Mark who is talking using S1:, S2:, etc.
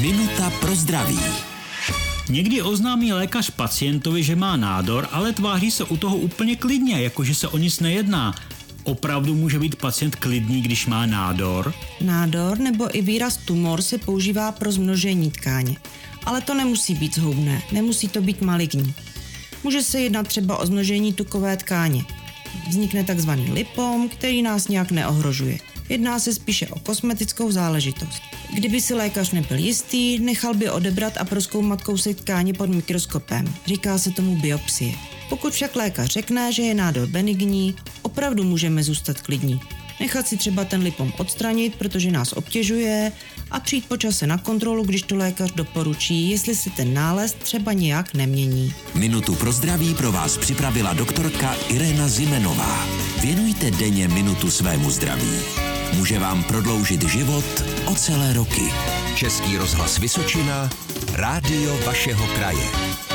S1: Minuta pro zdraví.
S2: Někdy oznámí lékař pacientovi, že má nádor, ale tváří se u toho úplně klidně, jakože se o nic nejedná. Opravdu může být pacient klidný, když má nádor?
S3: Nádor nebo i výraz tumor se používá pro zmnožení tkáně. Ale to nemusí být zhoubné, nemusí to být maligní. Může se jednat třeba o zmnožení tukové tkáně. Vznikne takzvaný lipom, který nás nějak neohrožuje. Jedná se spíše o kosmetickou záležitost. Kdyby si lékař nebyl jistý, nechal by odebrat a proskoumat kousek tkáně pod mikroskopem. Říká se tomu biopsie. Pokud však lékař řekne, že je nádor benigní, opravdu můžeme zůstat klidní. Nechat si třeba ten lipom odstranit, protože nás obtěžuje a přijít po čase na kontrolu, když to lékař doporučí, jestli se ten nález třeba nějak nemění.
S1: Minutu pro zdraví pro vás připravila doktorka Irena Zimenová. Věnujte denně minutu svému zdraví. Může vám prodloužit život o celé roky. Český rozhlas Vysočina, rádio vašeho kraje.